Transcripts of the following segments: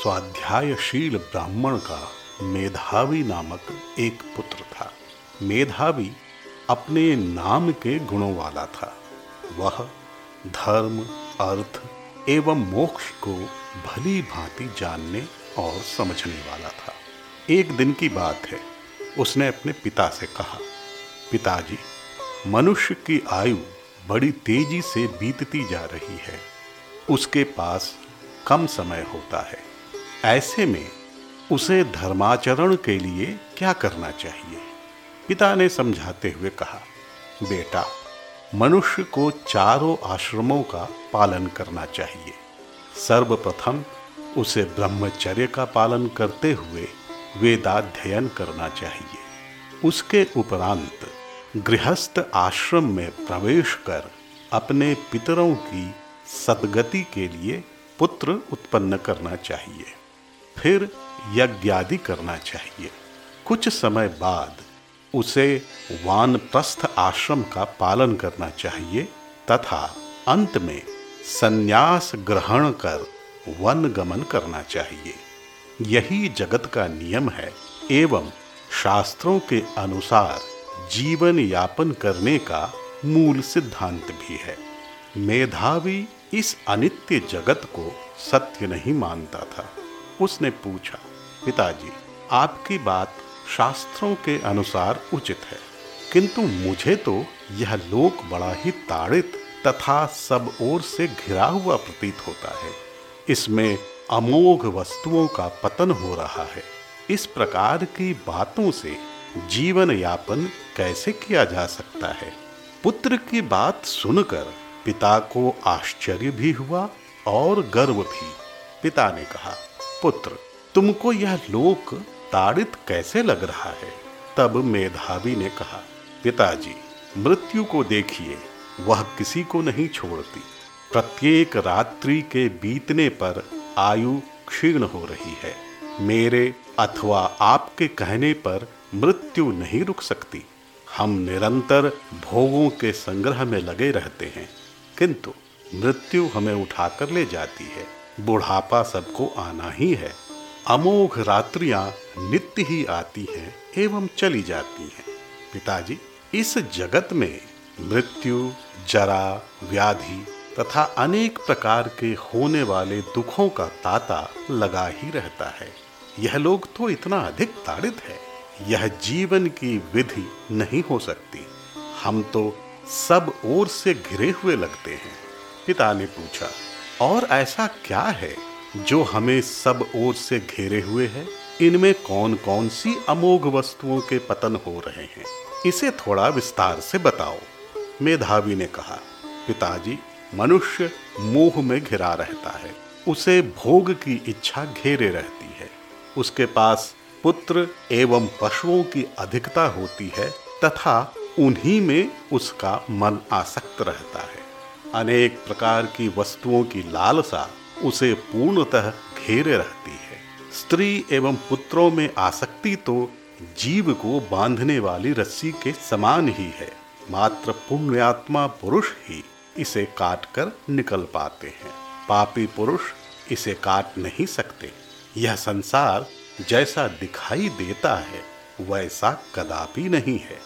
स्वाध्यायशील ब्राह्मण का मेधावी नामक एक पुत्र था। मेधावी अपने नाम के गुणों वाला था। वह धर्म, अर्थ एवं मोक्ष को भली भांति जानने और समझने वाला था। एक दिन की बात है, उसने अपने पिता से कहा, पिताजी, मनुष्य की आयु बड़ी तेज़ी से बीतती जा रही है। उसके पास कम समय होता है। ऐसे में उसे धर्माचरण के लिए क्या करना चाहिए? पिता ने समझाते हुए कहा, बेटा, मनुष्य को चारों आश्रमों का पालन करना चाहिए। सर्वप्रथम उसे ब्रह्मचर्य का पालन करते हुए वेदाध्ययन करना चाहिए। उसके उपरांत गृहस्थ आश्रम में प्रवेश कर अपने पितरों की सदगति के लिए पुत्र उत्पन्न करना चाहिए। फिर यज्ञादि करना चाहिए। कुछ समय बाद उसे वानप्रस्थ आश्रम का पालन करना चाहिए तथा अंत में संन्यास ग्रहण कर वन गमन करना चाहिए। यही जगत का नियम है एवं शास्त्रों के अनुसार जीवन यापन करने का मूल सिद्धांत भी है। मेधावी इस अनित्य जगत को सत्य नहीं मानता था। उसने पूछा, पिताजी, आपकी बात शास्त्रों के अनुसार उचित है, किंतु मुझे तो यह लोक बड़ा ही ताड़ित तथा सब ओर से घिरा हुआ प्रतीत होता है। इसमें अमोघ वस्तुओं का पतन हो रहा है। इस प्रकार की बातों से जीवन यापन कैसे किया जा सकता है? पुत्र की बात सुनकर पिता को आश्चर्य भी हुआ और गर्व भी। पिता ने कहा पुत्र, तुमको यह लोक ताड़ित कैसे लग रहा है? तब मेधावी ने कहा, पिताजी, मृत्यु को देखिए, वह किसी को नहीं छोड़ती। प्रत्येक रात्रि के बीतने पर आयु क्षीण हो रही है। मेरे अथवा आपके कहने पर मृत्यु नहीं रुक सकती। हम निरंतर भोगों के संग्रह में लगे रहते हैं, किंतु मृत्यु हमें उठाकर ले जाती है। बुढ़ापा सबको आना ही है। अमोघ रात्रियाँ नित्य ही आती हैं एवं चली जाती हैं। पिताजी, इस जगत में मृत्यु, जरा, व्याधि तथा अनेक प्रकार के होने वाले दुखों का ताता लगा ही रहता है। यह लोग तो इतना अधिक ताड़ित है। यह जीवन की विधि नहीं हो सकती। हम तो सब ओर से घिरे हुए लगते हैं। पिता ने पूछा और ऐसा क्या है जो हमें सब ओर से घेरे हुए है? इनमें कौन कौन सी अमोघ वस्तुओं के पतन हो रहे हैं? इसे थोड़ा विस्तार से बताओ। मेधावी ने कहा, पिताजी, मनुष्य मोह में घिरा रहता है। उसे भोग की इच्छा घेरे रहती है। उसके पास पुत्र एवं पशुओं की अधिकता होती है तथा उन्हीं में उसका मन आसक्त रहता है। अनेक प्रकार की वस्तुओं की लालसा उसे पूर्णतः घेरे रहती है। स्त्री एवं पुत्रों में आसक्ति तो जीव को बांधने वाली रस्सी के समान ही है। मात्र पुण्यात्मा पुरुष ही इसे काट कर निकल पाते हैं। पापी पुरुष इसे काट नहीं सकते। यह संसार जैसा दिखाई देता है, वैसा कदापि नहीं है।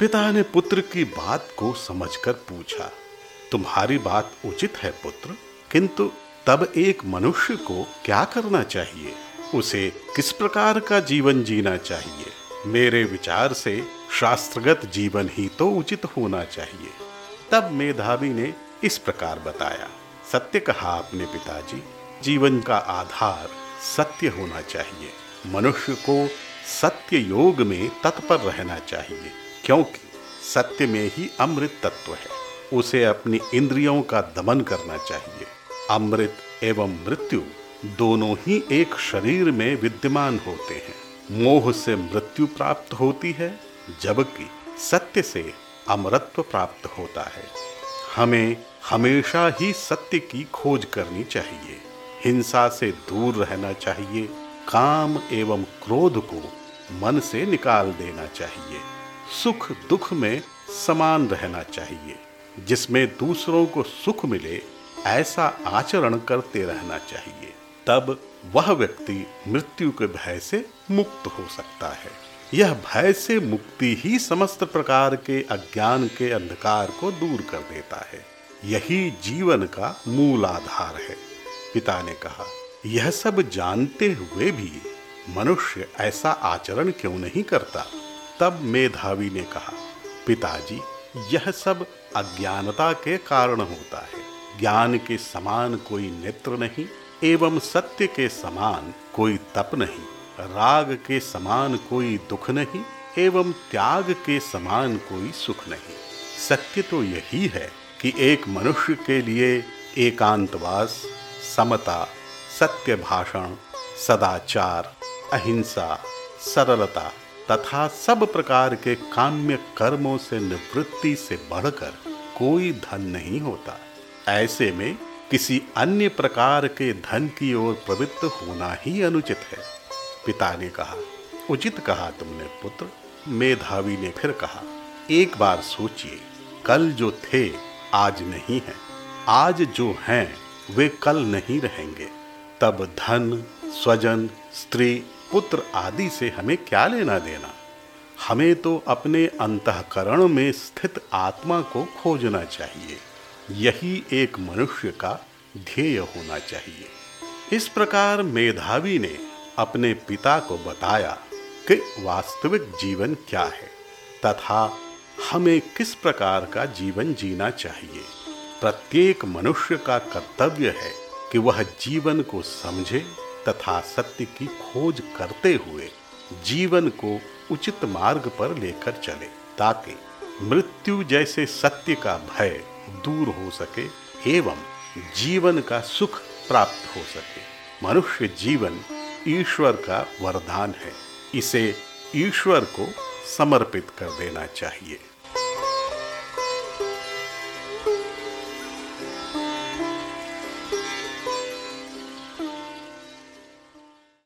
पिता ने पुत्र की बात को समझकर पूछा तुम्हारी बात उचित है पुत्र, किंतु तब एक मनुष्य को क्या करना चाहिए? उसे किस प्रकार का जीवन जीना चाहिए? मेरे विचार से शास्त्रगत जीवन ही तो उचित होना चाहिए। तब मेधावी ने इस प्रकार बताया। सत्य कहा अपने पिताजी, जीवन का आधार सत्य होना चाहिए। मनुष्य को सत्य योग में तत्पर रहना चाहिए, क्योंकि सत्य में ही अमृत तत्व है। उसे अपनी इंद्रियों का दमन करना चाहिए। अमृत एवं मृत्यु दोनों ही एक शरीर में विद्यमान होते हैं। मोह से मृत्यु प्राप्त होती है, जबकि सत्य से अमरत्व प्राप्त होता है। हमें हमेशा ही सत्य की खोज करनी चाहिए। हिंसा से दूर रहना चाहिए। काम एवं क्रोध को मन से निकाल देना चाहिए। सुख दुख में समान रहना चाहिए। जिसमें दूसरों को सुख मिले, ऐसा आचरण करते रहना चाहिए। तब वह व्यक्ति मृत्यु के भय से मुक्त हो सकता है। यह भय से मुक्ति ही समस्त प्रकार के अज्ञान के अंधकार को दूर कर देता है। यही जीवन का मूल आधार है। पिता ने कहा, यह सब जानते हुए भी मनुष्य ऐसा आचरण क्यों नहीं करता? तब मेधावी ने कहा, पिताजी यह सब अज्ञानता के कारण होता है। ज्ञान के समान कोई नेत्र नहीं, एवं सत्य के समान कोई तप नहीं, राग के समान कोई दुख नहीं, एवं त्याग के समान कोई सुख नहीं। सत्य तो यही है कि एक मनुष्य के लिए एकांतवास, समता, सत्य भाषण, सदाचार, अहिंसा, सरलता तथा सब प्रकार के काम्य कर्मों से निवृत्ति से बढ़कर कोई धन नहीं होता। ऐसे में किसी अन्य प्रकार के धन की ओर प्रवृत्त होना ही अनुचित है। पिता ने कहा, उचित कहा तुमने, पुत्र। मेधावी ने फिर कहा, एक बार सोचिए, कल जो थे, आज नहीं है। आज जो हैं, वे कल नहीं रहेंगे। तब धन, स्वजन, स्त्री पुत्र आदि से हमें क्या लेना देना? हमें तो अपने अंतकरण में स्थित आत्मा को खोजना चाहिए। यही एक मनुष्य का ध्येय होना चाहिए। इस प्रकार मेधावी ने अपने पिता को बताया कि वास्तविक जीवन क्या है, तथा हमें किस प्रकार का जीवन जीना चाहिए। प्रत्येक मनुष्य का कर्तव्य है कि वह जीवन को समझे तथा सत्य की खोज करते हुए जीवन को उचित मार्ग पर लेकर चले, ताकि मृत्यु जैसे सत्य का भय दूर हो सके एवं जीवन का सुख प्राप्त हो सके। मनुष्य जीवन ईश्वर का वरदान है। इसे ईश्वर को समर्पित कर देना चाहिए।